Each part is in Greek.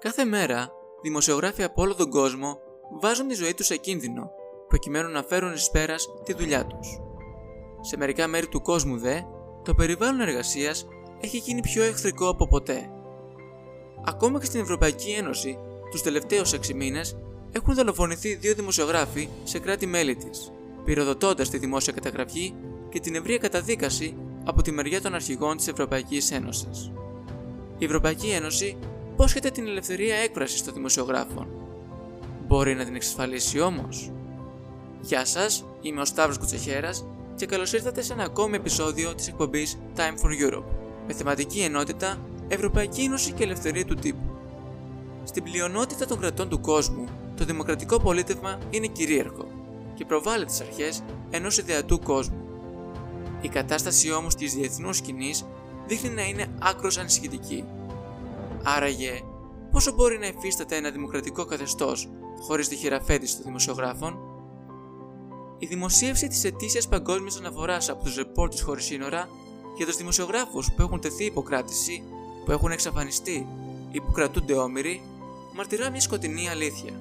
Κάθε μέρα, δημοσιογράφοι από όλο τον κόσμο βάζουν τη ζωή τους σε κίνδυνο προκειμένου να φέρουν εις πέρας τη δουλειά τους. Σε μερικά μέρη του κόσμου δε, το περιβάλλον εργασίας έχει γίνει πιο εχθρικό από ποτέ. Ακόμα και στην Ευρωπαϊκή Ένωση, τους τελευταίους 6 μήνες έχουν δολοφονηθεί δύο δημοσιογράφοι σε κράτη-μέλη της, πυροδοτώντας τη δημόσια καταγραφή και την ευρεία καταδίκαση από τη μεριά των αρχηγών της Ευρωπαϊκής Ένωσης. Η Ευρωπαϊκή Ένωση υπόσχεται την ελευθερία έκφρασης των δημοσιογράφων. Μπορεί να την εξασφαλίσει όμως. Γεια σας, είμαι ο Σταύρος Κουτσεχέρας και καλώς ήρθατε σε ένα ακόμη επεισόδιο της εκπομπής Time for Europe με θεματική ενότητα Ευρωπαϊκή Ένωση και Ελευθερία του Τύπου. Στην πλειονότητα των κρατών του κόσμου, το δημοκρατικό πολίτευμα είναι κυρίαρχο και προβάλλει τις αρχές ενός ιδεατού κόσμου. Η κατάσταση όμως της διεθνούς σκηνής δείχνει να είναι άκρος ανησυχητική Άραγε, πόσο μπορεί να υφίσταται ένα δημοκρατικό καθεστώς χωρίς τη χειραφέτηση των δημοσιογράφων; Η δημοσίευση της ετήσιας παγκόσμιας αναφοράς από τους ρεπόρτε χωρίς σύνορα για τους δημοσιογράφους που έχουν τεθεί υποκράτηση, που έχουν εξαφανιστεί ή που κρατούνται όμοιροι, μαρτυρά μια σκοτεινή αλήθεια.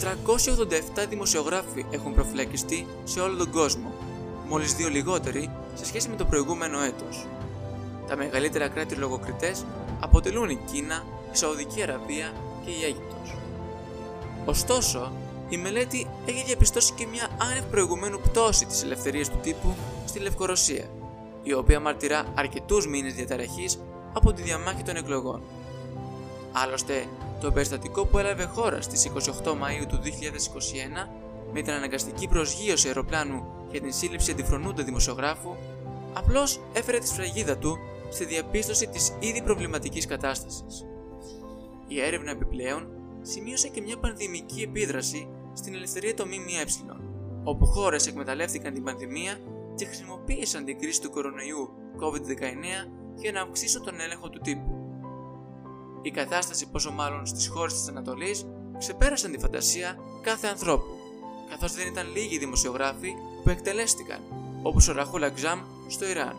387 δημοσιογράφοι έχουν προφυλακιστεί σε όλο τον κόσμο, μόλις δύο λιγότεροι σε σχέση με το προηγούμενο έτος. Τα μεγαλύτερα κράτη λογοκριτές αποτελούν η Κίνα, η Σαουδική Αραβία και η Αίγυπτος. Ωστόσο, η μελέτη έχει διαπιστώσει και μια άνευ προηγουμένου πτώση της ελευθερίας του τύπου στη Λευκορωσία, η οποία μαρτυρά αρκετούς μήνες διαταραχής από τη διαμάχη των εκλογών. Άλλωστε, το περιστατικό που έλαβε χώρα στις 28 Μαΐου του 2021 με την αναγκαστική προσγείωση αεροπλάνου για την σύλληψη αντιφρονούντα δημοσιογράφου, απλώς έφερε τη σφραγίδα του στη διαπίστωση της ήδη προβληματικής κατάστασης. Η έρευνα επιπλέον σημείωσε και μια πανδημική επίδραση στην ελευθερία των ΜΜΕ, όπου χώρες εκμεταλλεύτηκαν την πανδημία και χρησιμοποίησαν την κρίση του κορονοϊού COVID-19 για να αυξήσουν τον έλεγχο του τύπου. Η κατάσταση, πόσο μάλλον στις χώρες της Ανατολής, ξεπέρασαν τη φαντασία κάθε ανθρώπου, καθώς δεν ήταν λίγοι δημοσιογράφοι που εκτελέστηκαν, όπως ο Ραχούλα Ξάμ στο Ιράν.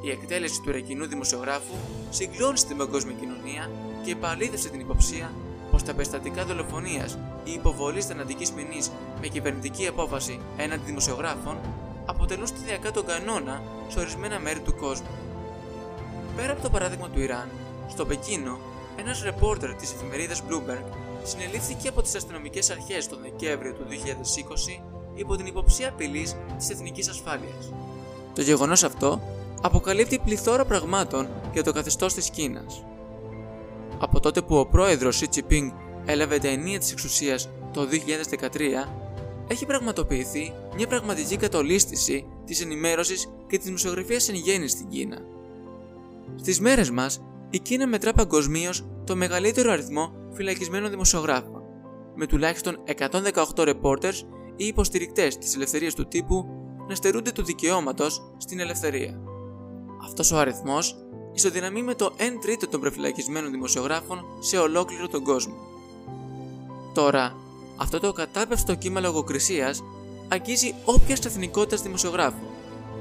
Η εκτέλεση του Ιρακινού δημοσιογράφου συγκλώνησε την παγκόσμια κοινωνία και επαλήθευσε την υποψία πως τα περιστατικά δολοφονίας ή υποβολή θανατική ποινής με κυβερνητική απόφαση έναντι δημοσιογράφων αποτελούν σταδιακά τον κανόνα σε ορισμένα μέρη του κόσμου. Πέρα από το παράδειγμα του Ιράν, στο Πεκίνο, ένας ρεπόρτερ της εφημερίδας Bloomberg συνελήφθηκε από τις αστυνομικές αρχές τον Δεκέμβριο του 2020 υπό την υποψία απειλής της εθνικής ασφάλειας. Το γεγονός αυτό αποκαλύπτει πληθώρα πραγμάτων για το καθεστώς της Κίνας. Από τότε που ο πρόεδρος Xi Jinping έλαβε τα ενία της εξουσίας το 2013, έχει πραγματοποιηθεί μια πραγματική κατολίσθηση της ενημέρωσης και της δημοσιογραφίας εν γέννη στην Κίνα. Στις μέρες μας, η Κίνα μετρά παγκοσμίως το μεγαλύτερο αριθμό φυλακισμένων δημοσιογράφων, με τουλάχιστον 118 reporters ή υποστηρικτές της ελευθερίας του τύπου να στερούνται του δικαιώματος στην ελευθερία. Αυτός ο αριθμός ισοδυναμεί με το 1 τρίτο των προφυλακισμένων δημοσιογράφων σε ολόκληρο τον κόσμο. Τώρα, αυτό το κατάπευστο κύμα λογοκρισίας αγγίζει όποια εθνικότητα δημοσιογράφου,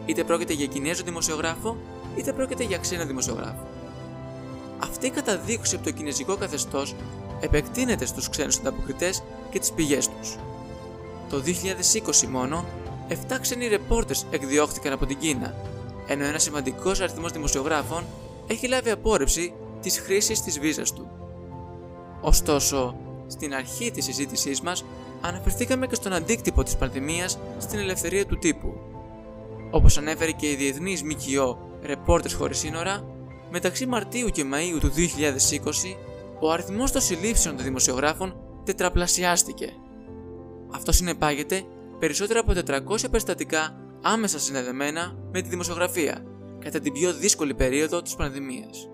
είτε πρόκειται για Κινέζο δημοσιογράφο, είτε πρόκειται για ξένο δημοσιογράφο. Αυτή η καταδίωξη από το κινέζικο καθεστώς επεκτείνεται στους ξένους ανταποκριτές και τις πηγές τους. Το 2020 μόνο, 7 ξένοι ρεπόρτερς εκδιώχθηκαν από την Κίνα ενώ ένας σημαντικός αριθμός δημοσιογράφων έχει λάβει απόρριψη της χρήσης της βίζας του. Ωστόσο, στην αρχή της συζήτησής μας αναφερθήκαμε και στον αντίκτυπο της πανδημίας στην ελευθερία του τύπου. Όπως ανέφερε και η διεθνής ΜΚΟ Reporters Χωρίς Σύνορα, μεταξύ Μαρτίου και Μαΐου του 2020, ο αριθμός των συλλήψεων των δημοσιογράφων τετραπλασιάστηκε. Αυτό συνεπάγεται περισσότερα από 400 περιστατικά άμεσα συνδεδεμένα με τη δημοσιογραφία κατά την πιο δύσκολη περίοδο της πανδημίας.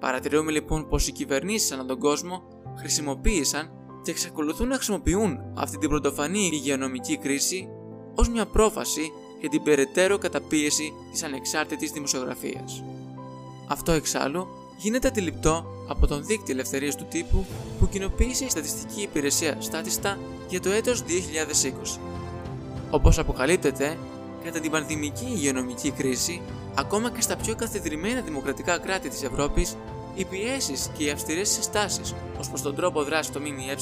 Παρατηρούμε λοιπόν πως οι κυβερνήσεις ανά τον κόσμο χρησιμοποίησαν και εξακολουθούν να χρησιμοποιούν αυτή την πρωτοφανή υγειονομική κρίση ως μια πρόφαση για την περαιτέρω καταπίεση της ανεξάρτητης δημοσιογραφίας. Αυτό εξάλλου γίνεται αντιληπτό από τον δίκτυο ελευθερίας του τύπου που κοινοποίησε η Στατιστική Υπηρεσία Στάτιστα για το έτος 2020. Όπως αποκαλύπτεται, κατά την πανδημική υγειονομική κρίση, ακόμα και στα πιο καθιδρυμένα δημοκρατικά κράτη της Ευρώπης, οι πιέσεις και οι αυστηρές συστάσεις ως προς τον τρόπο δράσης των ΜΜΕ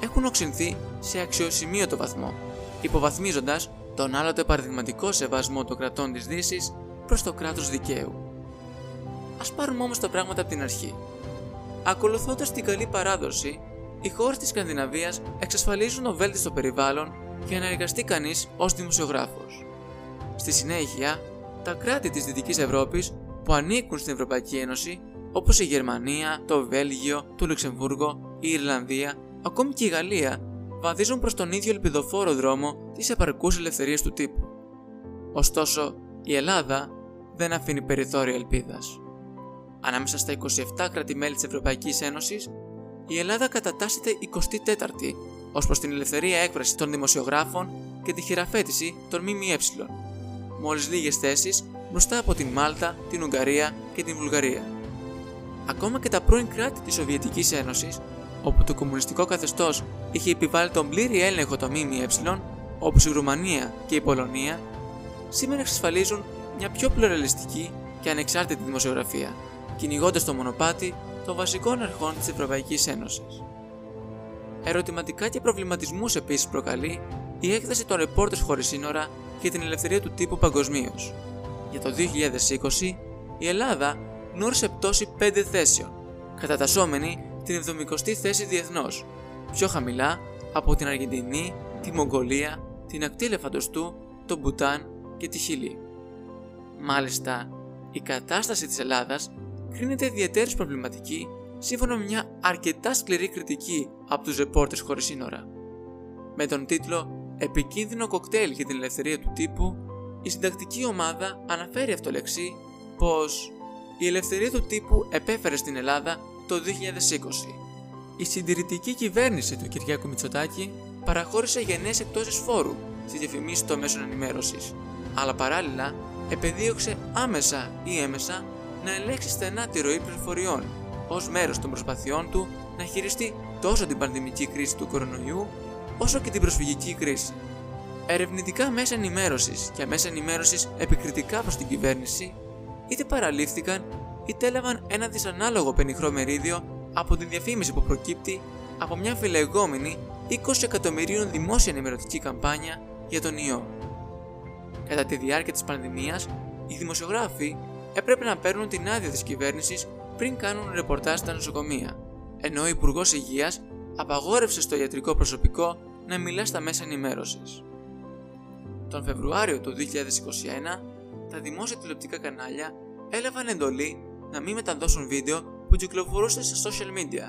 έχουν οξυνθεί σε αξιοσημείωτο βαθμό, υποβαθμίζοντας τον άλλοτε παραδειγματικό σεβασμό των κρατών της Δύσης προς το κράτος δικαίου. Α πάρουμε όμως τα πράγματα από την αρχή. Ακολουθώντας την καλή παράδοση, οι χώρες της Σκανδιναβίας εξασφαλίζουν το βέλτιστο περιβάλλον για να εργαστεί κανείς ως δημοσιογράφος. Στη συνέχεια, τα κράτη της Δυτικής Ευρώπης που ανήκουν στην Ευρωπαϊκή Ένωση, όπως η Γερμανία, το Βέλγιο, το Λουξεμβούργο, η Ιρλανδία, ακόμη και η Γαλλία, βαδίζουν προς τον ίδιο ελπιδοφόρο δρόμο της επαρκούς ελευθερίας του τύπου. Ωστόσο, η Ελλάδα δεν αφήνει περιθώρια ελπίδας. Ανάμεσα στα 27 κράτη-μέλη της Ευρωπαϊκής Ένωσης, η Ελλάδα κατατάσσεται 24η ως προς την ελευθερία έκφρασης των δημοσιογράφων και τη χειραφέτηση των ΜΜΕ, μόλις λίγες θέσεις μπροστά από την Μάλτα, την Ουγγαρία και την Βουλγαρία. Ακόμα και τα πρώην κράτη της Σοβιετικής Ένωσης, όπου το κομμουνιστικό καθεστώς είχε επιβάλει τον πλήρη έλεγχο των ΜΜΕ, όπως η Ρουμανία και η Πολωνία, σήμερα εξασφαλίζουν μια πιο πλουραλιστική και ανεξάρτητη δημοσιογραφία, κυνηγώντας το μονοπάτι των βασικών αρχών της Ευρωπαϊκής Ένωσης. Ερωτηματικά και προβληματισμούς επίσης προκαλεί η έκθεση των Reporters χωρίς σύνορα για την ελευθερία του τύπου παγκοσμίως. Για το 2020, η Ελλάδα γνώρισε πτώση 5 θέσεων, κατατασσόμενη την 70η θέση διεθνώς, πιο χαμηλά από την Αργεντινή, τη Μογγολία, την ακτή Λεφαντοστού, τον Μπουτάν και τη Χιλή. Μάλιστα, η κατάσταση της Ελλάδας κρίνεται ιδιαίτερης προβληματική σύμφωνα με μια αρκετά σκληρή κριτική από τους ρεπόρτες χωρίς σύνορα. Με τον τίτλο «Επικίνδυνο κοκτέιλ για την ελευθερία του τύπου», η συντακτική ομάδα αναφέρει αυτολεξή πως η ελευθερία του τύπου επέφερε στην Ελλάδα το 2020. Η συντηρητική κυβέρνηση του Κυριάκου Μητσοτάκη παραχώρησε γενναίες εκτόσεις φόρου στις διαφημίσεις των μέσων ενημέρωσης, αλλά παράλληλα επεδίωξε άμεσα ή έμεσα να ελέγξει στενά τη ροή πληροφοριών ως μέρος των προσπαθειών του να χειριστεί τόσο την πανδημική κρίση του κορονοϊού όσο και την προσφυγική κρίση. Ερευνητικά μέσα ενημέρωσης και μέσα ενημέρωσης επικριτικά προς την κυβέρνηση είτε παραλήφθηκαν είτε έλαβαν ένα δυσανάλογο πενιχρό μερίδιο από την διαφήμιση που προκύπτει από μια φιλεγόμενη 20 εκατομμυρίων δημόσια ενημερωτική καμπάνια για τον ιό. Κατά τη διάρκεια της πανδημίας, οι δημοσιογράφοι έπρεπε να παίρνουν την άδεια της κυβέρνησης πριν κάνουν ρεπορτάζ στα νοσοκομεία, ενώ ο Υπουργός Υγείας απαγόρευσε στο ιατρικό προσωπικό να μιλά στα μέσα ενημέρωσης. Τον Φεβρουάριο του 2021, τα δημόσια τηλεοπτικά κανάλια έλαβαν εντολή να μην μεταδώσουν βίντεο που κυκλοφορούσε στα social media,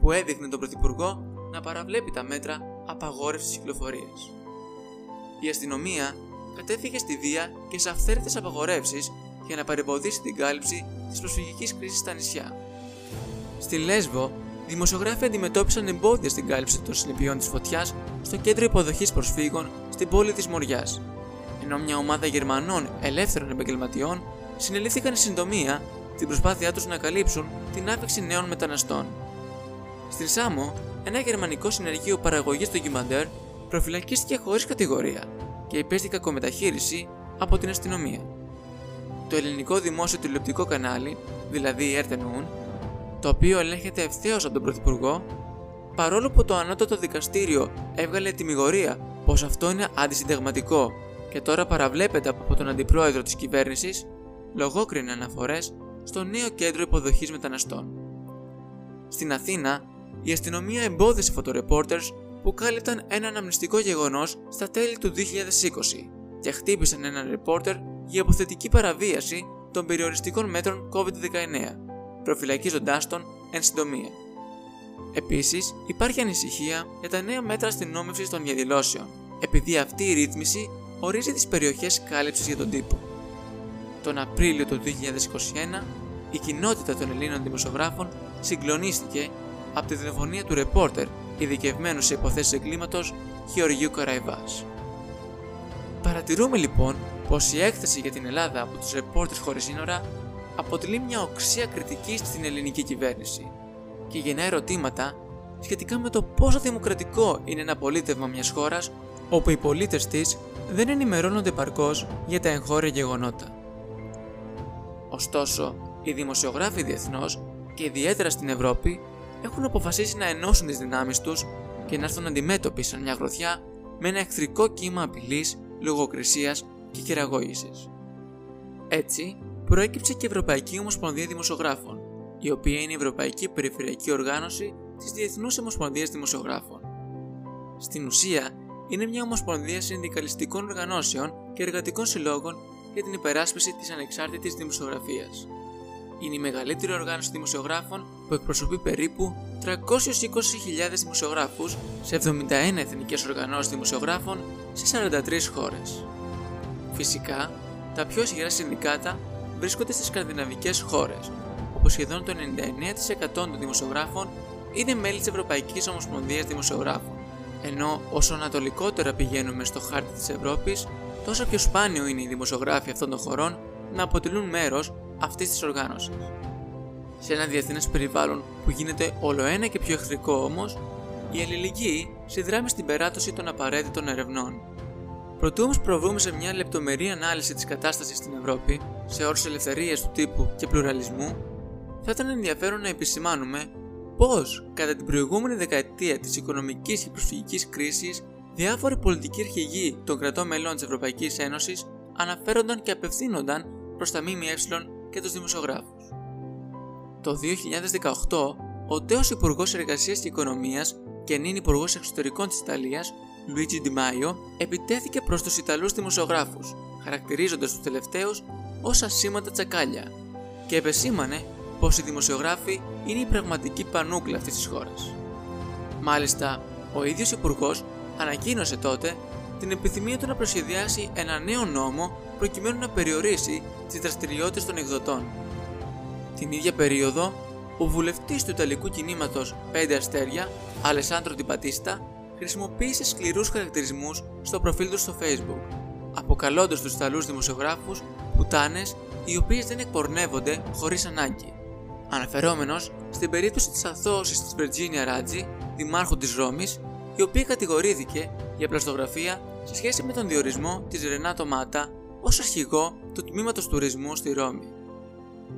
που έδειχνε τον Πρωθυπουργό να παραβλέπει τα μέτρα απαγόρευσης κυκλοφορίας. Η αστυνομία κατέφυγε στη βία και σε αυθαίρετες απαγορεύσεις για να παρεμποδίσει την κάλυψη της προσφυγικής κρίσης στα νησιά. Στη Λέσβο, δημοσιογράφοι αντιμετώπισαν εμπόδια στην κάλυψη των συνεπειών της φωτιάς στο κέντρο υποδοχής προσφύγων στην πόλη της Μοριάς, ενώ μια ομάδα Γερμανών ελεύθερων επαγγελματιών συνελήφθηκαν συντομία την προσπάθειά τους να καλύψουν την άφηξη νέων μεταναστών. Στην Σάμο, ένα γερμανικό συνεργείο παραγωγής ντοκιμαντέρ προφυλακίστηκε χωρίς κατηγορία και υπέστη κακομεταχείριση από την αστυνομία το ελληνικό δημόσιο τηλεοπτικό κανάλι, δηλαδή η RTNUN, το οποίο ελέγχεται ευθέως από τον Πρωθυπουργό, παρόλο που το ανώτατο δικαστήριο έβγαλε τιμιγορία πως αυτό είναι αντισυνταγματικό και τώρα παραβλέπεται από τον αντιπρόεδρο της κυβέρνησης, λογόκρινε αναφορές στο νέο κέντρο υποδοχής μεταναστών. Στην Αθήνα, η αστυνομία εμπόδισε φωτορεπόρτερς που κάλυπταν ένα αναμνηστικό γεγονός στα τέλη του 2020 και χτύπησαν έναν ρεπόρτερ για υποθετική παραβίαση των περιοριστικών μέτρων COVID-19, προφυλακίζοντάς τον εν συντομία. Επίσης, υπάρχει ανησυχία για τα νέα μέτρα αστυνόμευσης των διαδηλώσεων, επειδή αυτή η ρύθμιση ορίζει τις περιοχές κάλυψης για τον τύπο. Τον Απρίλιο του 2021, η κοινότητα των Ελλήνων δημοσιογράφων συγκλονίστηκε από τη δολοφονία του ρεπόρτερ ειδικευμένου σε υποθέσεις εγκλήματος Γεωργίου Καραϊβάς. Παρατηρούμε λοιπόν πως η έκθεση για την Ελλάδα από τους ρεπόρτερ χωρίς σύνορα αποτελεί μια οξία κριτική στην ελληνική κυβέρνηση και γεννά ερωτήματα σχετικά με το πόσο δημοκρατικό είναι ένα πολίτευμα μιας χώρας όπου οι πολίτες της δεν ενημερώνονται παρκώς για τα εγχώρια γεγονότα. Ωστόσο, οι δημοσιογράφοι διεθνώς και ιδιαίτερα στην Ευρώπη έχουν αποφασίσει να ενώσουν τις δυνάμεις τους και να έρθουν αντιμέτωποι σαν μια γροθιά με ένα εχθρικό κύμα απειλής, λογοκρισίας και χειραγώγηση. Έτσι, προέκυψε και η Ευρωπαϊκή Ομοσπονδία Δημοσιογράφων, η οποία είναι η Ευρωπαϊκή Περιφερειακή Οργάνωση της Διεθνούς Ομοσπονδίας Δημοσιογράφων. Στην ουσία, είναι μια ομοσπονδία συνδικαλιστικών οργανώσεων και εργατικών συλλόγων για την υπεράσπιση της ανεξάρτητης δημοσιογραφίας. Είναι η μεγαλύτερη οργάνωση δημοσιογράφων που εκπροσωπεί περίπου 320.000 δημοσιογράφους σε 71 εθνικές οργανώσεις δημοσιογράφων σε 43 χώρες. Φυσικά, τα πιο ισχυρά συνδικάτα βρίσκονται στις σκανδιναβικές χώρες, όπου σχεδόν το 99% των δημοσιογράφων είναι μέλη της Ευρωπαϊκής Ομοσπονδίας Δημοσιογράφων, ενώ όσο ανατολικότερα πηγαίνουμε στο χάρτη της Ευρώπης, τόσο πιο σπάνιο είναι οι δημοσιογράφοι αυτών των χωρών να αποτελούν μέρος αυτής της οργάνωσης. Σε ένα διεθνές περιβάλλον που γίνεται όλο ένα και πιο εχθρικό όμως, η αλληλεγγύη συνδράμει στην περάτωση των απαραίτητων ερευνών. Προτού όμως προβούμε σε μια λεπτομερή ανάλυση της κατάστασης στην Ευρώπη, σε όρου ελευθερία του τύπου και πλουραλισμού, θα ήταν ενδιαφέρον να επισημάνουμε πώς, κατά την προηγούμενη δεκαετία της οικονομικής και προσφυγικής κρίσης, διάφοροι πολιτικοί αρχηγοί των κρατών μελών της Ευρωπαϊκής Ένωσης αναφέρονταν και απευθύνονταν προς τα ΜΜΕ και τους δημοσιογράφους. Το 2018, ο τέος Υπουργός Εργασίας και Οικονομίας και νυν Υπουργός Εξωτερικών της Ιταλίας, Luigi Di Maio, επιτέθηκε προς τους Ιταλούς δημοσιογράφους, χαρακτηρίζοντας τους τελευταίους ω ασήμαντα τσακάλια, και επεσήμανε πως οι δημοσιογράφοι είναι η πραγματική πανούκλα αυτής της χώρας. Μάλιστα, ο ίδιος Υπουργός ανακοίνωσε τότε την επιθυμία του να προσχεδιάσει ένα νέο νόμο προκειμένου να περιορίσει τις δραστηριότητες των εκδοτών. Την ίδια περίοδο, ο βουλευτής του Ιταλικού κινήματος 5 Αστέρια, Αλεσάντρο Τιπατίστα, χρησιμοποίησε σκληρούς χαρακτηρισμούς στο προφίλ του στο Facebook, αποκαλώντας τους Ιταλούς δημοσιογράφους πουτάνες οι οποίες δεν εκπορνεύονται χωρίς ανάγκη. Αναφερόμενος στην περίπτωση της αθώωσης της Βερτζίνια Ράτζι, δημάρχου της Ρώμης, η οποία κατηγορήθηκε για πλαστογραφία σε σχέση με τον διορισμό της Ρενάτο Μάτα ως αρχηγό του τμήματος τουρισμού στη Ρώμη.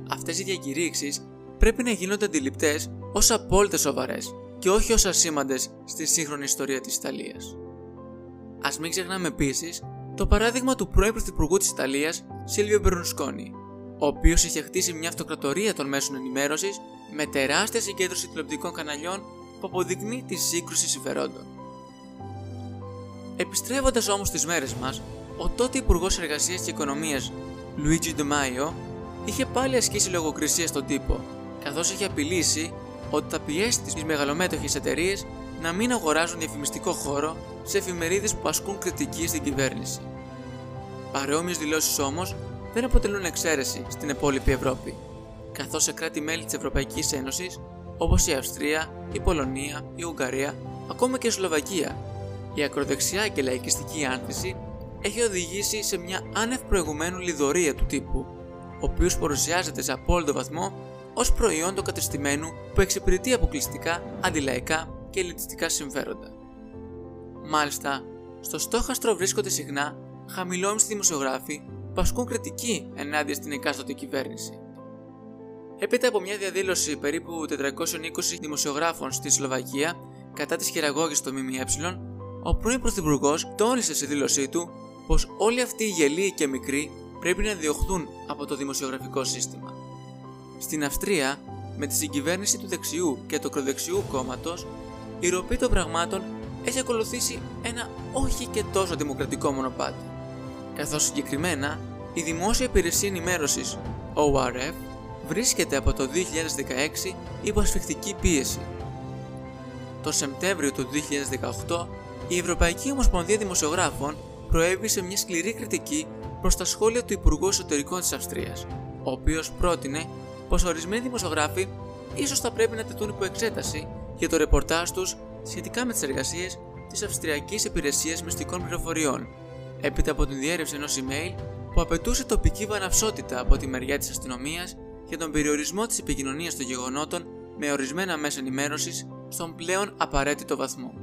Αυτές οι διακηρύξεις πρέπει να γίνονται αντιληπτές ως απόλυτα σοβαρές και όχι ως ασήμαντες στη σύγχρονη ιστορία της Ιταλίας. Α μην ξεχνάμε επίσης το παράδειγμα του πρώην Πρωθυπουργού της Ιταλίας, Σίλβιο Μπερνουσκόνη, ο οποίος είχε χτίσει μια αυτοκρατορία των μέσων ενημέρωσης με τεράστια συγκέντρωση τηλεοπτικών καναλιών που αποδεικνύει τη σύγκρουση συμφερόντων. Επιστρέφοντας όμως στις μέρες μας, ο τότε Υπουργός Εργασίας και Οικονομίας Luigi De Maio είχε πάλι ασκήσει λογοκρισία στον τύπο, καθώς είχε απειλήσει ότι θα πιέσει τι μεγαλομέτωχε εταιρείε να μην αγοράζουν διαφημιστικό χώρο σε εφημερίδες που ασκούν κριτική στην κυβέρνηση. Παρόμοιες δηλώσεις όμως δεν αποτελούν εξαίρεση στην υπόλοιπη Ευρώπη, καθώς σε κράτη-μέλη της Ευρωπαϊκής Ένωσης όπως η Αυστρία, η Πολωνία, η Ουγγαρία, ακόμα και η Σλοβακία, η ακροδεξιά και λαϊκιστική άνθηση έχει οδηγήσει σε μια άνευ προηγουμένου λιδωρία του τύπου, ο οποίος παρουσιάζεται σε απόλυτο βαθμό ως προϊόν του κατεστημένου που εξυπηρετεί αποκλειστικά αντιλαϊκά και ελιτιστικά συμφέροντα. Μάλιστα, στο στόχαστρο βρίσκονται συχνά χαμηλόμιστοι δημοσιογράφοι που ασκούν κριτική ενάντια στην εκάστοτε κυβέρνηση. Έπειτα από μια διαδήλωση περίπου 420 δημοσιογράφων στη Σλοβακία κατά της χειραγώγησης των ΜΜΕ, ο πρώην Πρωθυπουργός τόνισε στη δήλωσή του πως όλοι αυτοί οι γελοί και μικροί πρέπει να διωχθούν από το δημοσιογραφικό σύστημα. Στην Αυστρία, με τη συγκυβέρνηση του δεξιού και του ακροδεξιού κόμματος, η ροπή των πραγμάτων έχει ακολουθήσει ένα όχι και τόσο δημοκρατικό μονοπάτι. Καθώς συγκεκριμένα η Δημόσια Υπηρεσία Ενημέρωσης ORF βρίσκεται από το 2016 υπό ασφιχτική πίεση. Το Σεπτέμβριο του 2018 η Ευρωπαϊκή Ομοσπονδία Δημοσιογράφων προέβησε μια σκληρή κριτική προς τα σχόλια του Υπουργού Εσωτερικών της Αυστρίας, ο οποίος πρότεινε πως ορισμένοι δημοσιογράφοι ίσως θα πρέπει να τεθούν υπό εξέταση για το ρεπορτάζ τους σχετικά με τις εργασίες της Αυστριακής Υπηρεσίας Μυστικών Πληροφοριών, έπειτα από την διέρευση ενός email που απαιτούσε τοπική βαναυσότητα από τη μεριά της αστυνομίας για τον περιορισμό της επικοινωνίας των γεγονότων με ορισμένα μέσα ενημέρωσης στον πλέον απαραίτητο βαθμό.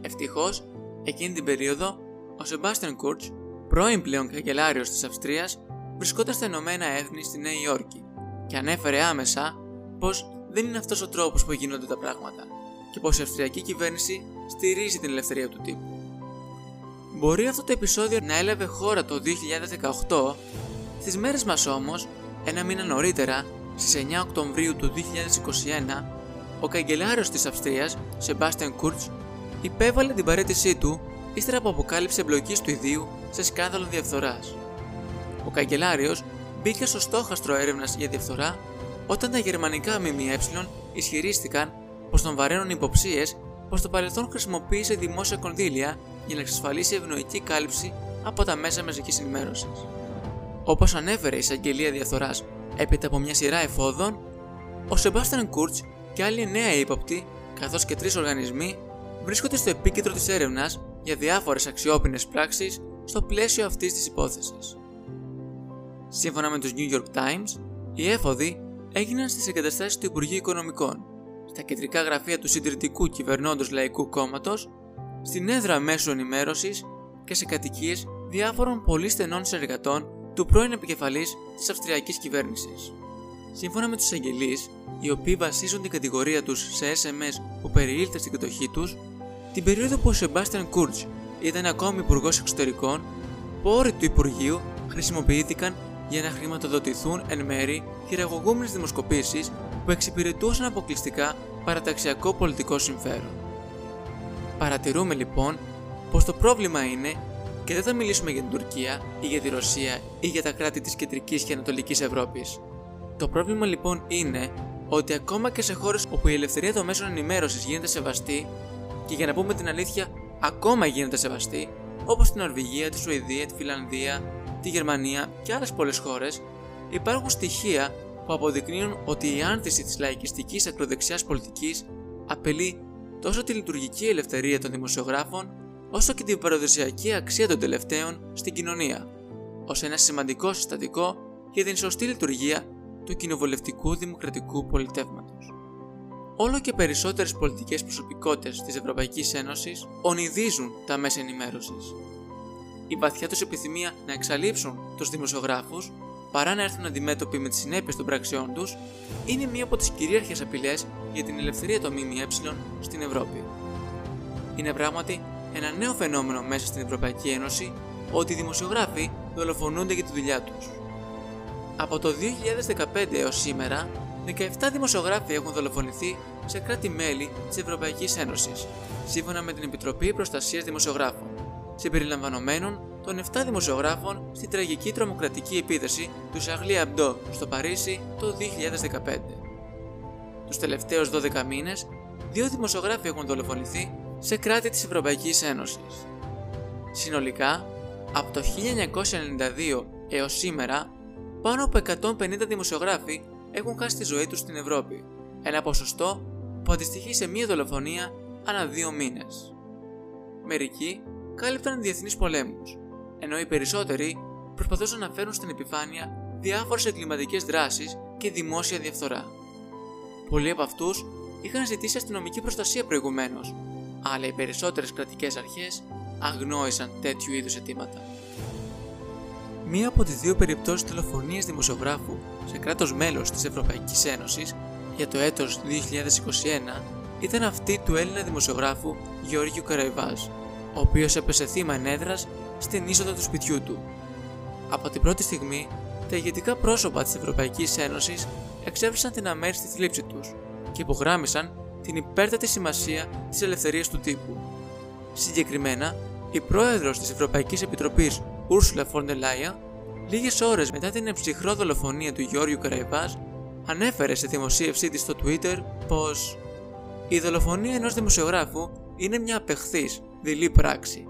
Ευτυχώς, εκείνη την περίοδο, ο Σεμπάστιαν Κούρτ, πρώην πλέον καγκελάριος της Αυστρίας, βρισκόταν στα Ηνωμένα Έθνη στη Νέα Υόρκη, και ανέφερε άμεσα πως δεν είναι αυτός ο τρόπος που γίνονται τα πράγματα και πως η Αυστριακή κυβέρνηση στηρίζει την ελευθερία του τύπου. Μπορεί αυτό το επεισόδιο να έλαβε χώρα το 2018, στις μέρες μας όμως, ένα μήνα νωρίτερα, στις 9 Οκτωβρίου του 2021, ο καγκελάριος της Αυστρίας, Σεμπάστιαν Κούρτς, υπέβαλε την παρέτησή του ύστερα από αποκάλυψη εμπλοκής του ιδίου σε σκάνδαλο διαφθοράς. Ο καγκελάριος μπήκε στο στόχαστρο έρευνας για διαφθορά όταν τα γερμανικά ΜΜΕ ισχυρίστηκαν πως τον βαραίνουν υποψίες πως στο παρελθόν χρησιμοποίησε δημόσια κονδύλια για να εξασφαλίσει ευνοϊκή κάλυψη από τα μέσα μαζικής ενημέρωσης. Όπως ανέφερε η εισαγγελία διαφθοράς έπειτα από μια σειρά εφόδων, ο Σεμπάστιαν Κούρτ και άλλοι εννέα ύποπτοι, καθώς και τρεις οργανισμοί, βρίσκονται στο επίκεντρο της έρευνας για διάφορες αξιόπινες πράξεις στο πλαίσιο αυτής της υπόθεσης. Σύμφωνα με τους New York Times, οι έφοδοι έγιναν στις εγκαταστάσεις του Υπουργείου Οικονομικών, στα κεντρικά γραφεία του συντηρητικού κυβερνώντος Λαϊκού Κόμματος, στην έδρα μέσω ενημέρωσης και σε κατοικίες διάφορων πολύ στενών συνεργατών του πρώην επικεφαλής της Αυστριακής κυβέρνησης. Σύμφωνα με τους εισαγγελείς, οι οποίοι βασίζουν την κατηγορία τους σε SMS που περιήλθε στην κατοχή τους, την περίοδο που ο Σεμπάστιαν Κούρτ ήταν ακόμη υπουργός εξωτερικών, πόροι του Υπουργείου χρησιμοποιήθηκαν για να χρηματοδοτηθούν εν μέρη χειραγωγούμενε δημοσκοπήσεις που εξυπηρετούσαν αποκλειστικά παραταξιακό πολιτικό συμφέρον. Παρατηρούμε λοιπόν πως το πρόβλημα είναι και δεν θα μιλήσουμε για την Τουρκία ή για τη Ρωσία ή για τα κράτη της κεντρικής και ανατολικής Ευρώπης. Το πρόβλημα λοιπόν είναι ότι ακόμα και σε χώρες όπου η ελευθερία των μέσων ενημέρωσης γίνεται σεβαστή και για να πούμε την αλήθεια ακόμα γίνεται σεβαστή όπως στην Νορβηγία, τη Σουηδία, τη Φιλανδία, τη Γερμανία και άλλες πολλές χώρες υπάρχουν στοιχεία που αποδεικνύουν ότι η άνθηση της λαϊκιστικής ακροδεξιάς πολιτικής απελεί τόσο τη λειτουργική ελευθερία των δημοσιογράφων όσο και την παραδοσιακή αξία των τελευταίων στην κοινωνία, ως ένα σημαντικό συστατικό για την σωστή λειτουργία του κοινοβουλευτικού δημοκρατικού πολιτεύματος. Όλο και περισσότερες πολιτικές προσωπικότητες της Ευρωπαϊκής Ένωσης ονειδίζουν τα μέσα ενημέρωσης. Η βαθιά τους επιθυμία να εξαλείψουν τους δημοσιογράφους παρά να έρθουν αντιμέτωποι με τις συνέπειες των πραξιών τους, είναι μία από τις κυρίαρχες απειλές για την ελευθερία των ΜΜΕ στην Ευρώπη. Είναι πράγματι ένα νέο φαινόμενο μέσα στην Ευρωπαϊκή Ένωση ότι οι δημοσιογράφοι δολοφονούνται για τη δουλειά τους. Από το 2015 έως σήμερα, 17 δημοσιογράφοι έχουν δολοφονηθεί σε κράτη-μέλη της Ευρωπαϊκής Ένωσης, σύμφωνα με την Επιτροπή Προστασίας Δημοσιογράφων, συμπεριλαμβανομένων των 7 δημοσιογράφων στην τραγική τρομοκρατική επίθεση του Σαγλί Αμπντό στο Παρίσι το 2015. Τους τελευταίους 12 μήνες, δύο δημοσιογράφοι έχουν δολοφονηθεί σε κράτη της Ευρωπαϊκής Ένωσης. Συνολικά, από το 1992 έως σήμερα, πάνω από 150 δημοσιογράφοι έχουν χάσει τη ζωή τους στην Ευρώπη, ένα ποσοστό που αντιστοιχεί σε μία δολοφονία ανά δύο μήνες. Μερικοί κάλυπταν διεθνείς πολέμους, ενώ οι περισσότεροι προσπαθούσαν να φέρουν στην επιφάνεια διάφορες εγκληματικές δράσεις και δημόσια διαφθορά. Πολλοί από αυτούς είχαν ζητήσει αστυνομική προστασία προηγουμένως, αλλά οι περισσότερες κρατικές αρχές αγνόησαν τέτοιου είδους αιτήματα. Μία από τις δύο περιπτώσεις τηλεφωνίας δημοσιογράφου σε κράτος μέλος της Ευρωπαϊκής Ένωσης για το έτος 2021 ήταν αυτή του Έλληνα δημοσιογράφου Γεώργιου Καραϊβάζ, ο οποίος έπεσε θύμα ενέδρας στην είσοδο του σπιτιού του. Από την πρώτη στιγμή, τα ηγετικά πρόσωπα της Ευρωπαϊκής Ένωσης εξέφρασαν την αμέριστη θλίψη τους και υπογράμμισαν την υπέρτατη σημασία της ελευθερίας του τύπου. Συγκεκριμένα, η πρόεδρος της Ευρωπαϊκής Επιτροπής, Ursula von der Leyen, λίγες ώρες μετά την εμψυχρό δολοφονία του Γιώργιου Καραϊβάζ, ανέφερε σε δημοσίευσή της στο Twitter πως η δολοφονία ενός δημοσιογράφου είναι μια απεχθής, δειλή πράξη.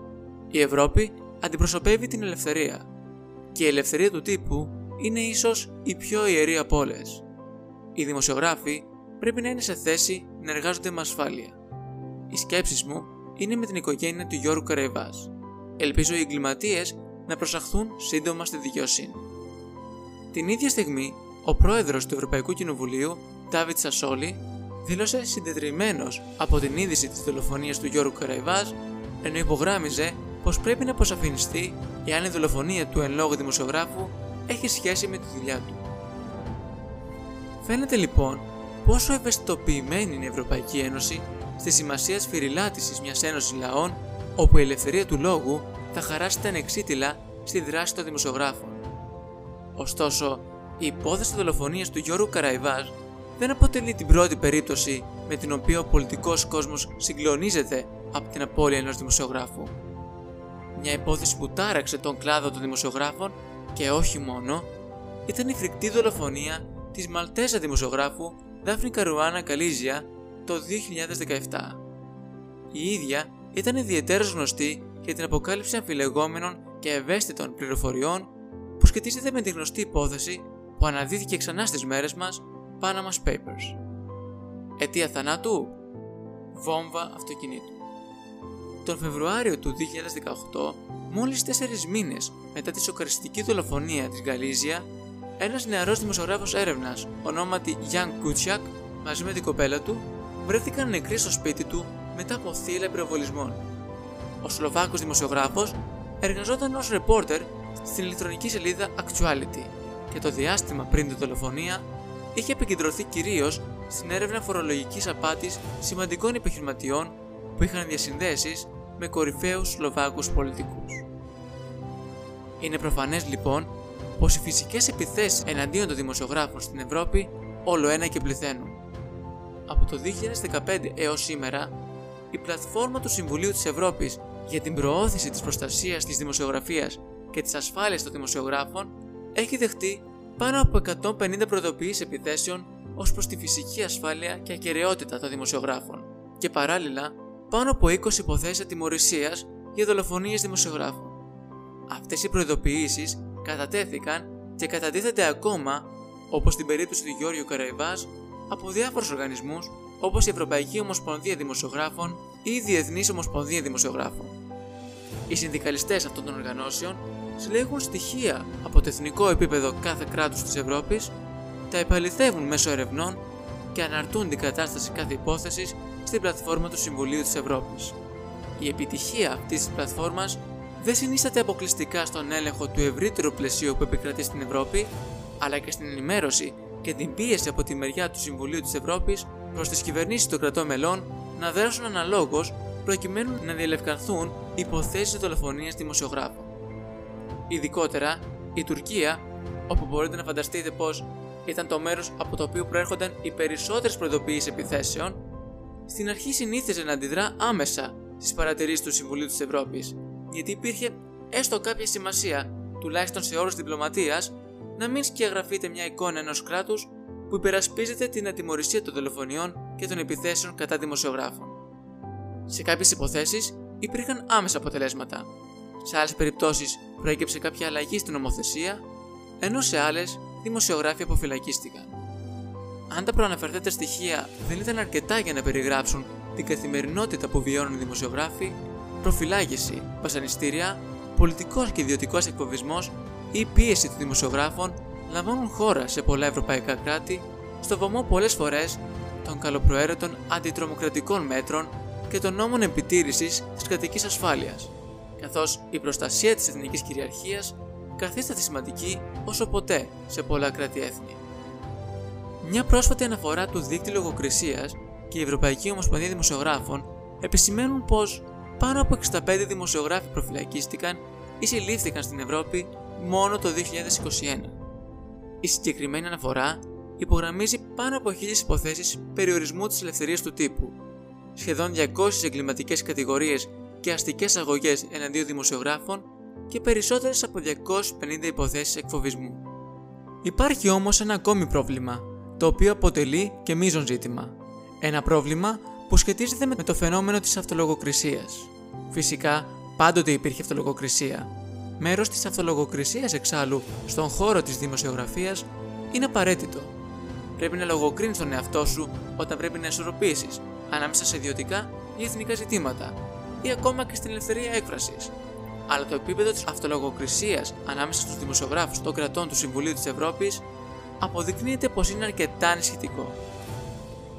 Η Ευρώπη αντιπροσωπεύει την ελευθερία και η ελευθερία του τύπου είναι ίσως η πιο ιερή από όλες. Οι δημοσιογράφοι πρέπει να είναι σε θέση να εργάζονται με ασφάλεια. Οι σκέψεις μου είναι με την οικογένεια του Γιώργου Καραϊβάς. Ελπίζω οι εγκληματίες να προσαχθούν σύντομα στη δικαιοσύνη. Την ίδια στιγμή, ο πρόεδρος του Ευρωπαϊκού Κοινοβουλίου, Ντάβιτ Σασόλη, δήλωσε συντετριμένος από την είδηση της δολοφονίας του Γιώργου Καραϊβάς, ενώ υπογράμμιζε πως πρέπει να αποσαφινιστεί εάν η δολοφονία του εν λόγω δημοσιογράφου έχει σχέση με τη δουλειά του. Φαίνεται λοιπόν πόσο ευαισθητοποιημένη είναι η Ευρωπαϊκή Ένωση στη σημασία σφυριλάτηση μιας ένωσης λαών όπου η ελευθερία του λόγου θα χαράσει τα ανεξίτηλα στη δράση των δημοσιογράφων. Ωστόσο, η υπόθεση δολοφονίας του Γιώργου Καραϊβάζ δεν αποτελεί την πρώτη περίπτωση με την οποία ο πολιτικός κόσμος συγκλονίζεται από την απώλεια ενός δημοσιογράφου. Μια υπόθεση που τάραξε τον κλάδο των δημοσιογράφων και όχι μόνο ήταν η φρικτή δολοφονία της Μαλτέζα δημοσιογράφου Δάφνη Καρουάνα Καλίζια το 2017. Η ίδια ήταν ιδιαίτερα γνωστή για την αποκάλυψη αμφιλεγόμενων και ευαίσθητων πληροφοριών που σχετίζεται με τη γνωστή υπόθεση που αναδύθηκε ξανά στις μέρες μας Panama Papers. Αιτία θανάτου; Βόμβα αυτοκινήτου. Τον Φεβρουάριο του 2018, μόλις 4 μήνες μετά τη σοκαριστική δολοφονία της Γαλίζια, ένας νεαρός δημοσιογράφος έρευνας, ονόματι Γιάνν Κούτσιακ, μαζί με την κοπέλα του, βρέθηκαν νεκροί στο σπίτι του μετά από θύλα πυροβολισμών. Ο Σλοβάκος δημοσιογράφος εργαζόταν ως ρεπόρτερ στην ηλεκτρονική σελίδα Actuality και το διάστημα πριν την δολοφονία είχε επικεντρωθεί κυρίως στην έρευνα φορολογικής απάτης σημαντικών επιχειρηματιών που είχαν διασυνδέσεις με κορυφαίους Σλοβάκους πολιτικούς. Είναι προφανές λοιπόν πως οι φυσικές επιθέσεις εναντίον των δημοσιογράφων στην Ευρώπη όλο ένα και πληθαίνουν. Από το 2015 έως σήμερα, η πλατφόρμα του Συμβουλίου της Ευρώπης για την προώθηση της προστασίας της δημοσιογραφίας και της ασφάλειας των δημοσιογράφων έχει δεχτεί πάνω από 150 προειδοποιήσεις επιθέσεων ως προς τη φυσική ασφάλεια και ακαιρεότητα των δημοσιογράφων και παράλληλα πάνω από 20 υποθέσεις ατιμορρησίας για δολοφονίες δημοσιογράφων. Αυτές οι προειδοποιήσεις κατατέθηκαν και κατατίθεται ακόμα, όπως στην περίπτωση του Γιώργου Καραϊβάζ, από διάφορους οργανισμούς όπως η Ευρωπαϊκή Ομοσπονδία Δημοσιογράφων ή η Διεθνής Ομοσπονδία Δημοσιογράφων. Οι συνδικαλιστές αυτών των οργανώσεων συλλέγουν στοιχεία από το εθνικό επίπεδο κάθε κράτους της Ευρώπης, τα επαληθεύουν μέσω ερευνών και αναρτούν την κατάσταση κάθε υπόθεσης στην πλατφόρμα του Συμβουλίου της Ευρώπης. Η επιτυχία αυτής της πλατφόρμας δεν συνίσταται αποκλειστικά στον έλεγχο του ευρύτερου πλαισίου που επικρατεί στην Ευρώπη, αλλά και στην ενημέρωση και την πίεση από τη μεριά του Συμβουλίου της Ευρώπης προς τις κυβερνήσεις των κρατών μελών να δράσουν αναλόγως προκειμένου να διελευκανθούν υποθέσεις δολοφονίας δημοσιογράφων. Ειδικότερα, η Τουρκία, όπου μπορείτε να φανταστείτε πως ήταν το μέρος από το οποίο προέρχονταν οι περισσότερες προειδοποιήσεις επιθέσεων, στην αρχή συνήθιζε να αντιδρά άμεσα στις παρατηρήσεις του Συμβουλίου της Ευρώπης, γιατί υπήρχε έστω κάποια σημασία, τουλάχιστον σε όρους διπλωματίας, να μην σκιαγραφείται μια εικόνα ενός κράτους που υπερασπίζεται την ατιμορρησία των δολοφονιών και των επιθέσεων κατά δημοσιογράφων. Σε κάποιες υποθέσεις υπήρχαν άμεσα αποτελέσματα. Σε άλλες περιπτώσεις προέκυψε κάποια αλλαγή στην νομοθεσία, ενώ σε άλλες δημοσιογράφοι αποφυλακίστηκαν. Αν τα προαναφερθέντα στοιχεία δεν ήταν αρκετά για να περιγράψουν την καθημερινότητα που βιώνουν οι δημοσιογράφοι, προφυλάγηση, βασανιστήρια, πολιτικός και ιδιωτικός εκφοβισμός ή πίεση των δημοσιογράφων λαμβάνουν χώρα σε πολλά ευρωπαϊκά κράτη στο βωμό πολλές φορές των καλοπροαίρετων αντιτρομοκρατικών μέτρων και των νόμων επιτήρησης της κρατικής ασφάλειας, καθώς η προστασία της εθνικής κυριαρχίας καθίσταται σημαντική όσο ποτέ σε πολλά κράτη-έθνη. Μια πρόσφατη αναφορά του δίκτυου λογοκρισίας και η Ευρωπαϊκή Ομοσπονδία Δημοσιογράφων επισημαίνουν πως πάνω από 65 δημοσιογράφοι προφυλακίστηκαν ή συλλήφθηκαν στην Ευρώπη μόνο το 2021. Η συγκεκριμένη αναφορά υπογραμμίζει πάνω από 1000 υποθέσεις περιορισμού της ελευθερίας του τύπου, σχεδόν 200 εγκληματικές κατηγορίες και αστικές αγωγές εναντίον δημοσιογράφων και περισσότερες από 250 υποθέσεις εκφοβισμού. Υπάρχει όμως ένα ακόμη πρόβλημα, το οποίο αποτελεί και μείζον ζήτημα. Ένα πρόβλημα που σχετίζεται με το φαινόμενο της αυτολογοκρισίας. Φυσικά, πάντοτε υπήρχε αυτολογοκρισία, Μέρος της αυτολογοκρισίας εξάλλου στον χώρο της δημοσιογραφίας είναι απαραίτητο. Πρέπει να λογοκρίνεις τον εαυτό σου όταν πρέπει να ισορροπήσεις ανάμεσα σε ιδιωτικά ή εθνικά ζητήματα ή ακόμα και στην ελευθερία έκφρασης. Αλλά το επίπεδο της αυτολογοκρισίας ανάμεσα στους δημοσιογράφους των κρατών του Συμβουλίου της Ευρώπης αποδεικνύεται πως είναι αρκετά ανησυχητικό.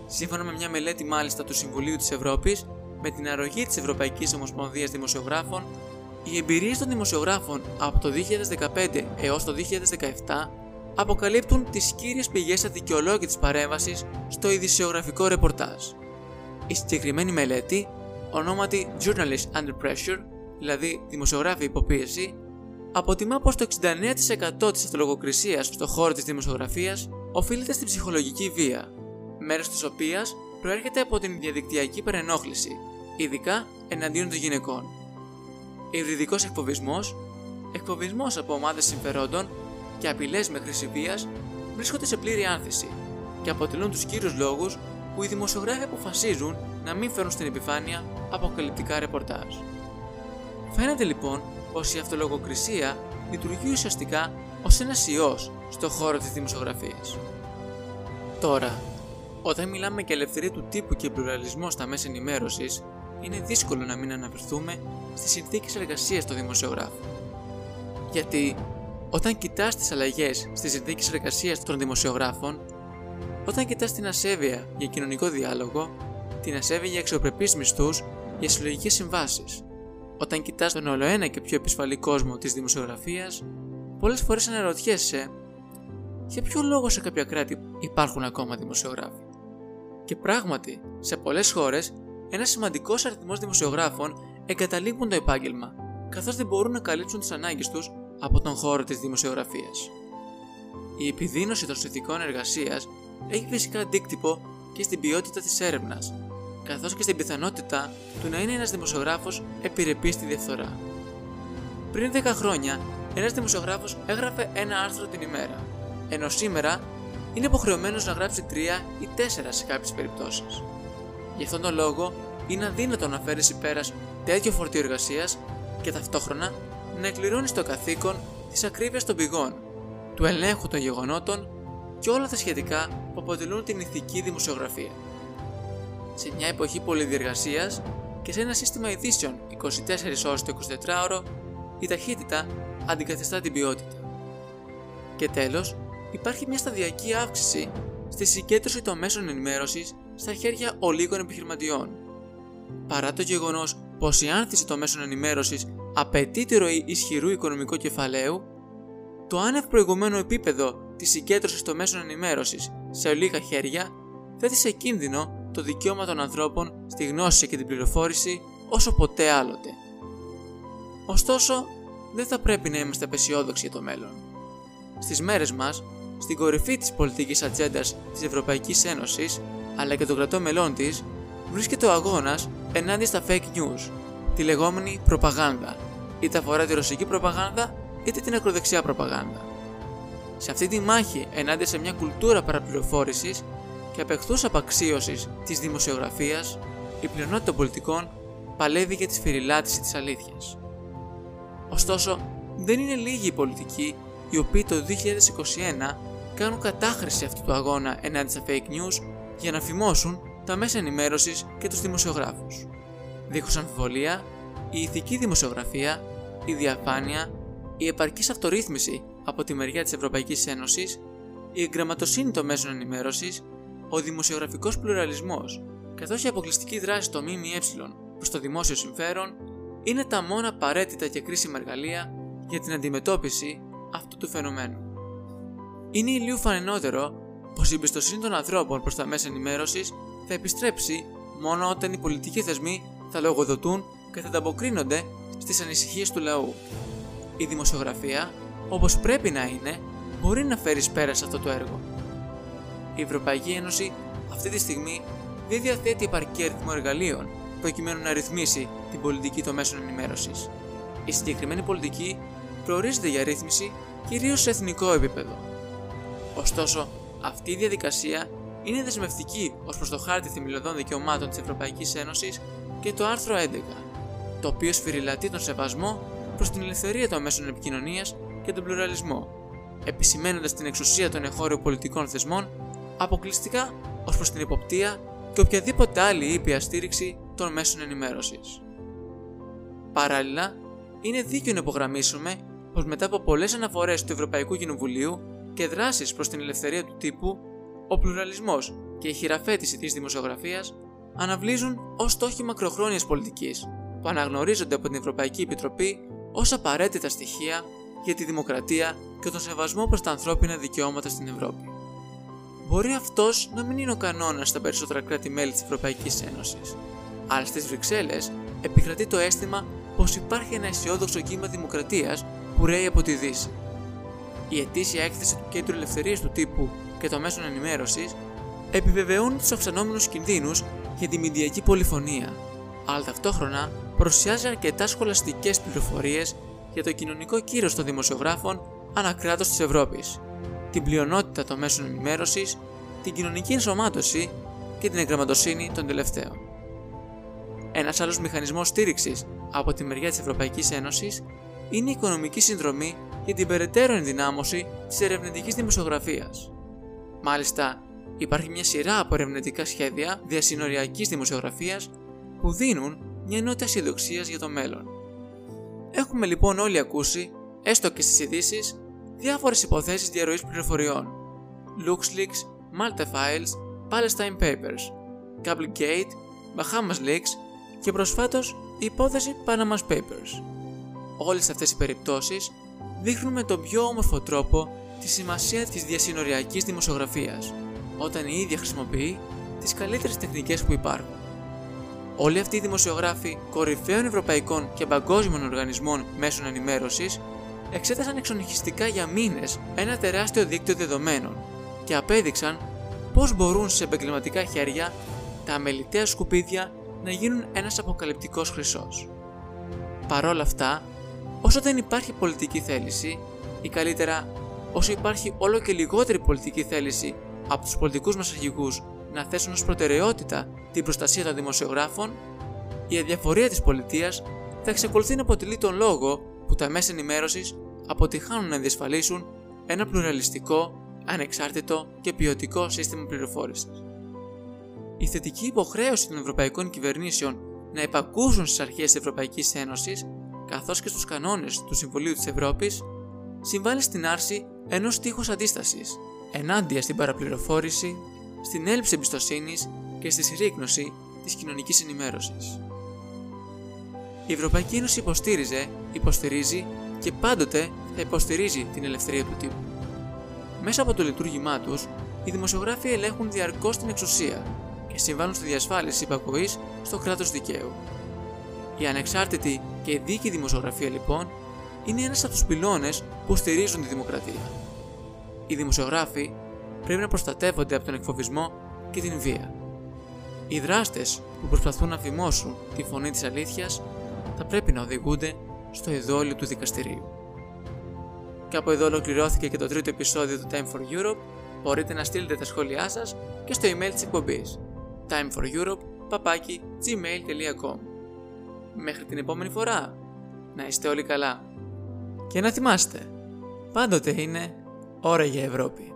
Σύμφωνα με μια μελέτη μάλιστα του Συμβουλίου της Ευρώπης, με την αρρωγή της Ευρωπαϊκής Ομοσπονδίας Δημοσιογράφων, οι εμπειρίες των δημοσιογράφων από το 2015 έως το 2017 αποκαλύπτουν τις κύριες πηγές αδικαιολόγητης παρέμβασης στο ειδησιογραφικό ρεπορτάζ. Η συγκεκριμένη μελέτη, ονόματι Journalist Under Pressure, δηλαδή δημοσιογράφοι υποπίεση, αποτιμά πως το 69% της αυτολογοκρισίας στον χώρο της δημοσιογραφίας οφείλεται στην ψυχολογική βία, μέρος της οποίας προέρχεται από την διαδικτυακή παρενόχληση, ειδικά εναντίον των γυναικών. Υβριδικός εκφοβισμός, εκφοβισμός από ομάδες συμφερόντων και απειλές με χρήση βίας βρίσκονται σε πλήρη άνθηση και αποτελούν τους κύριους λόγους που οι δημοσιογράφοι αποφασίζουν να μην φέρουν στην επιφάνεια αποκαλυπτικά ρεπορτάζ. Φαίνεται λοιπόν πως η αυτολογοκρισία λειτουργεί ουσιαστικά ως ένας ιός στον χώρο της δημοσιογραφίας. Τώρα, όταν μιλάμε για ελευθερία του τύπου και πλουραλισμό στα μέσα ενημέρωσης, είναι δύσκολο να μην αναφερθούμε στις συνθήκες εργασίας των δημοσιογράφων. Γιατί όταν κοιτάς τις αλλαγές στις συνθήκες εργασίας των δημοσιογράφων, όταν κοιτάς την ασέβεια για κοινωνικό διάλογο, την ασέβεια για αξιοπρεπείς μισθούς για συλλογικές συμβάσεις, όταν κοιτάς τον ολοένα και πιο επισφαλή κόσμο της δημοσιογραφίας, πολλές φορές αναρωτιέσαι για ποιο λόγο σε κάποια κράτη υπάρχουν ακόμα δημοσιογράφοι. Και πράγματι, σε πολλές χώρες, ένας σημαντικός αριθμός δημοσιογράφων εγκαταλείπουν το επάγγελμα, καθώς δεν μπορούν να καλύψουν τις ανάγκες τους από τον χώρο της δημοσιογραφίας. Η επιδείνωση των συνθηκών εργασίας έχει φυσικά αντίκτυπο και στην ποιότητα της έρευνας, καθώς και στην πιθανότητα του να είναι ένας δημοσιογράφος επιρρεπής στη διαφθορά. Πριν 10 χρόνια, ένας δημοσιογράφος έγραφε ένα άρθρο την ημέρα, ενώ σήμερα είναι υποχρεωμένος να γράψει 3 ή 4 σε κάποιες περιπτώσεις. Γι' αυτόν τον λόγο, είναι αδύνατο να φέρεις πέρα τέτοιο φορτίο εργασίας και ταυτόχρονα να εκπληρώνεις το καθήκον της ακρίβειας των πηγών, του ελέγχου των γεγονότων και όλα τα σχετικά που αποτελούν την ηθική δημοσιογραφία σε μια εποχή πολυδιεργασίας και σε ένα σύστημα ειδήσεων 24 ώρες το 24ωρο, η ταχύτητα αντικαθιστά την ποιότητα. Και τέλος, υπάρχει μια σταδιακή αύξηση στη συγκέντρωση των μέσων ενημέρωσης στα χέρια ολίγων επιχειρηματιών. Παρά το γεγονός πως η άνθηση των μέσων ενημέρωσης απαιτεί τη ροή ισχυρού οικονομικού κεφαλαίου, το άνευ προηγουμένου επίπεδο της συγκέντρωσης των μέσων ενημέρωσης σε ολίγα χέρια θέτει σε κίνδυνο το δικαίωμα των ανθρώπων στη γνώση και την πληροφόρηση όσο ποτέ άλλοτε. Ωστόσο, δεν θα πρέπει να είμαστε απεσιόδοξοι για το μέλλον. Στις μέρες μας, στην κορυφή της πολιτικής ατζέντας της Ευρωπαϊκής Ένωσης αλλά και των κρατών μελών της, βρίσκεται ο αγώνας ενάντια στα fake news, τη λεγόμενη προπαγάνδα, είτε αφορά τη ρωσική προπαγάνδα είτε την ακροδεξιά προπαγάνδα. Σε αυτή τη μάχη ενάντια σε μια κουλτούρα παραπληροφόρησης και απεχθούς απαξίωσης της δημοσιογραφίας, η πλειονότητα των πολιτικών παλεύει για τη σφυριλάτηση της αλήθειας. Ωστόσο, δεν είναι λίγοι οι πολιτικοί οι οποίοι το 2021 κάνουν κατάχρηση αυτού του αγώνα ενάντια στα fake news για να φημώσουν τα μέσα ενημέρωσης και τους δημοσιογράφους. Δίχως αμφιβολία, η ηθική δημοσιογραφία, η διαφάνεια, η επαρκής αυτορύθμιση από τη μεριά της Ευρωπαϊκής Ένωσης, η εγγραμματοσύνη των μέσων ενημέρωσης ο δημοσιογραφικός πλουραλισμός, καθώς η αποκλειστική δράση των ΜΜΕ προς το δημόσιο συμφέρον είναι τα μόνα απαραίτητα και κρίσιμα εργαλεία για την αντιμετώπιση αυτού του φαινομένου. Είναι ηλίου φανενότερο πως η εμπιστοσύνη των ανθρώπων προς τα μέσα ενημέρωσης θα επιστρέψει μόνο όταν οι πολιτικοί θεσμοί θα λογοδοτούν και θα ανταποκρίνονται στις ανησυχίες του λαού. Η δημοσιογραφία, όπως πρέπει να είναι, μπορεί να φέρει πέρα σε αυτό το έργο η Ευρωπαϊκή Ένωση αυτή τη στιγμή δεν διαθέτει επαρκή αριθμό εργαλείων προκειμένου να ρυθμίσει την πολιτική των μέσων ενημέρωσης. Η συγκεκριμένη πολιτική προορίζεται για ρύθμιση κυρίως σε εθνικό επίπεδο. Ωστόσο, αυτή η διαδικασία είναι δεσμευτική ως προς το χάρτη θεμελιωδών δικαιωμάτων της Ευρωπαϊκής Ένωσης και το άρθρο 11, το οποίο σφυριλατεί τον σεβασμό προς την ελευθερία των μέσων επικοινωνίας και τον πλουραλισμό, επισημένοντας την εξουσία των εγχώριων πολιτικών θεσμών αποκλειστικά ως προς την υποπτία και οποιαδήποτε άλλη ήπια στήριξη των μέσων ενημέρωσης. Παράλληλα, είναι δίκαιο να υπογραμμίσουμε πως μετά από πολλές αναφορές του Ευρωπαϊκού Κοινοβουλίου και δράσεις προς την ελευθερία του τύπου, ο πλουραλισμός και η χειραφέτηση της δημοσιογραφίας αναβλύζουν ως στόχοι μακροχρόνιας πολιτικής που αναγνωρίζονται από την Ευρωπαϊκή Επιτροπή ως απαραίτητα στοιχεία για τη δημοκρατία και τον σεβασμό προς τα ανθρώπινα δικαιώματα στην Ευρώπη. Μπορεί αυτός να μην είναι ο κανόνας στα περισσότερα κράτη-μέλη της Ευρωπαϊκής Ένωσης, αλλά στις Βρυξέλλες επικρατεί το αίσθημα πως υπάρχει ένα αισιόδοξο κύμα δημοκρατίας που ρέει από τη Δύση. Η ετήσια έκθεση του Κέντρου Ελευθερίας του Τύπου και των Μέσων Ενημέρωσης επιβεβαιώνει τους αυξανόμενους κινδύνους για τη μηντιακή πολυφωνία, αλλά ταυτόχρονα παρουσιάζει αρκετά σχολαστικές πληροφορίες για το κοινωνικό κύρος των δημοσιογράφων ανακράτω της Ευρώπης, την πλειονότητα των μέσων ενημέρωσης, την κοινωνική ενσωμάτωση και την εγγραμματοσύνη των τελευταίων. Ένας άλλος μηχανισμός στήριξης από τη μεριά της Ευρωπαϊκής Ένωσης είναι η οικονομική συνδρομή για την περαιτέρω ενδυνάμωση της ερευνητικής δημοσιογραφίας. Μάλιστα, υπάρχει μια σειρά από ερευνητικά σχέδια διασυνοριακής δημοσιογραφίας που δίνουν μια νότα αισιοδοξίας για το μέλλον. Έχουμε λοιπόν όλοι ακούσει, έστω και στις ειδήσεις, διάφορες υποθέσεις διαρροής πληροφοριών. LuxLeaks, Malta Files, Palestine Papers, Cablegate, Bahamas Leaks και προσφάτως η υπόθεση Panama Papers. Όλες αυτές οι περιπτώσεις δείχνουν με τον πιο όμορφο τρόπο τη σημασία της διασυνοριακής δημοσιογραφίας, όταν η ίδια χρησιμοποιεί τις καλύτερες τεχνικές που υπάρχουν. Όλοι αυτοί οι δημοσιογράφοι κορυφαίων ευρωπαϊκών και παγκόσμιων οργανισμών μέσων ενημέρωσης εξέτασαν εξονυχιστικά για μήνες ένα τεράστιο δίκτυο δεδομένων και απέδειξαν πώς μπορούν σε επαγγελματικά χέρια τα αμεληταία σκουπίδια να γίνουν ένας αποκαλυπτικός χρυσός. Παρόλα αυτά, όσο δεν υπάρχει πολιτική θέληση, ή καλύτερα όσο υπάρχει όλο και λιγότερη πολιτική θέληση από τους πολιτικούς μας αρχηγούς να θέσουν ως προτεραιότητα την προστασία των δημοσιογράφων, η αδιαφορία της πολιτείας θα εξακολουθεί να αποτελεί τον λόγο που τα μέσα ενημέρωσης αποτυχάνουν να διασφαλίσουν ένα πλουραλιστικό, ανεξάρτητο και ποιοτικό σύστημα πληροφόρησης. Η θετική υποχρέωση των ευρωπαϊκών κυβερνήσεων να υπακούσουν στις αρχές της Ευρωπαϊκής Ένωσης καθώς και στους κανόνες του Συμβουλίου της Ευρώπης συμβάλλει στην άρση ενός τείχου αντίστασης ενάντια στην παραπληροφόρηση, στην έλλειψη εμπιστοσύνης και στη συρρήκνωση της κοινωνικής ενημέρωσης. Η Ευρωπαϊκή Ένωση υποστήριζε, υποστηρίζει και πάντοτε θα υποστηρίζει την ελευθερία του τύπου. Μέσα από το λειτουργήμά τους, οι δημοσιογράφοι ελέγχουν διαρκώς την εξουσία και συμβάλλουν στη διασφάλιση υπακοής στο κράτος δικαίου. Η ανεξάρτητη και δίκαιη δημοσιογραφία, λοιπόν, είναι ένας από τους πυλώνες που στηρίζουν τη δημοκρατία. Οι δημοσιογράφοι πρέπει να προστατεύονται από τον εκφοβισμό και την βία. Οι δράστες που προσπαθούν να φημώσουν τη φωνή της αλήθειας θα πρέπει να οδηγούνται στο ειδόλιο του δικαστηρίου. Και από εδώ ολοκληρώθηκε και το τρίτο επεισόδιο του Time for Europe. Μπορείτε να στείλετε τα σχόλιά σας και στο email της εκπομπής timeforeurope.gmail.com Μέχρι την επόμενη φορά, να είστε όλοι καλά. Και να θυμάστε, πάντοτε είναι ώρα για Ευρώπη.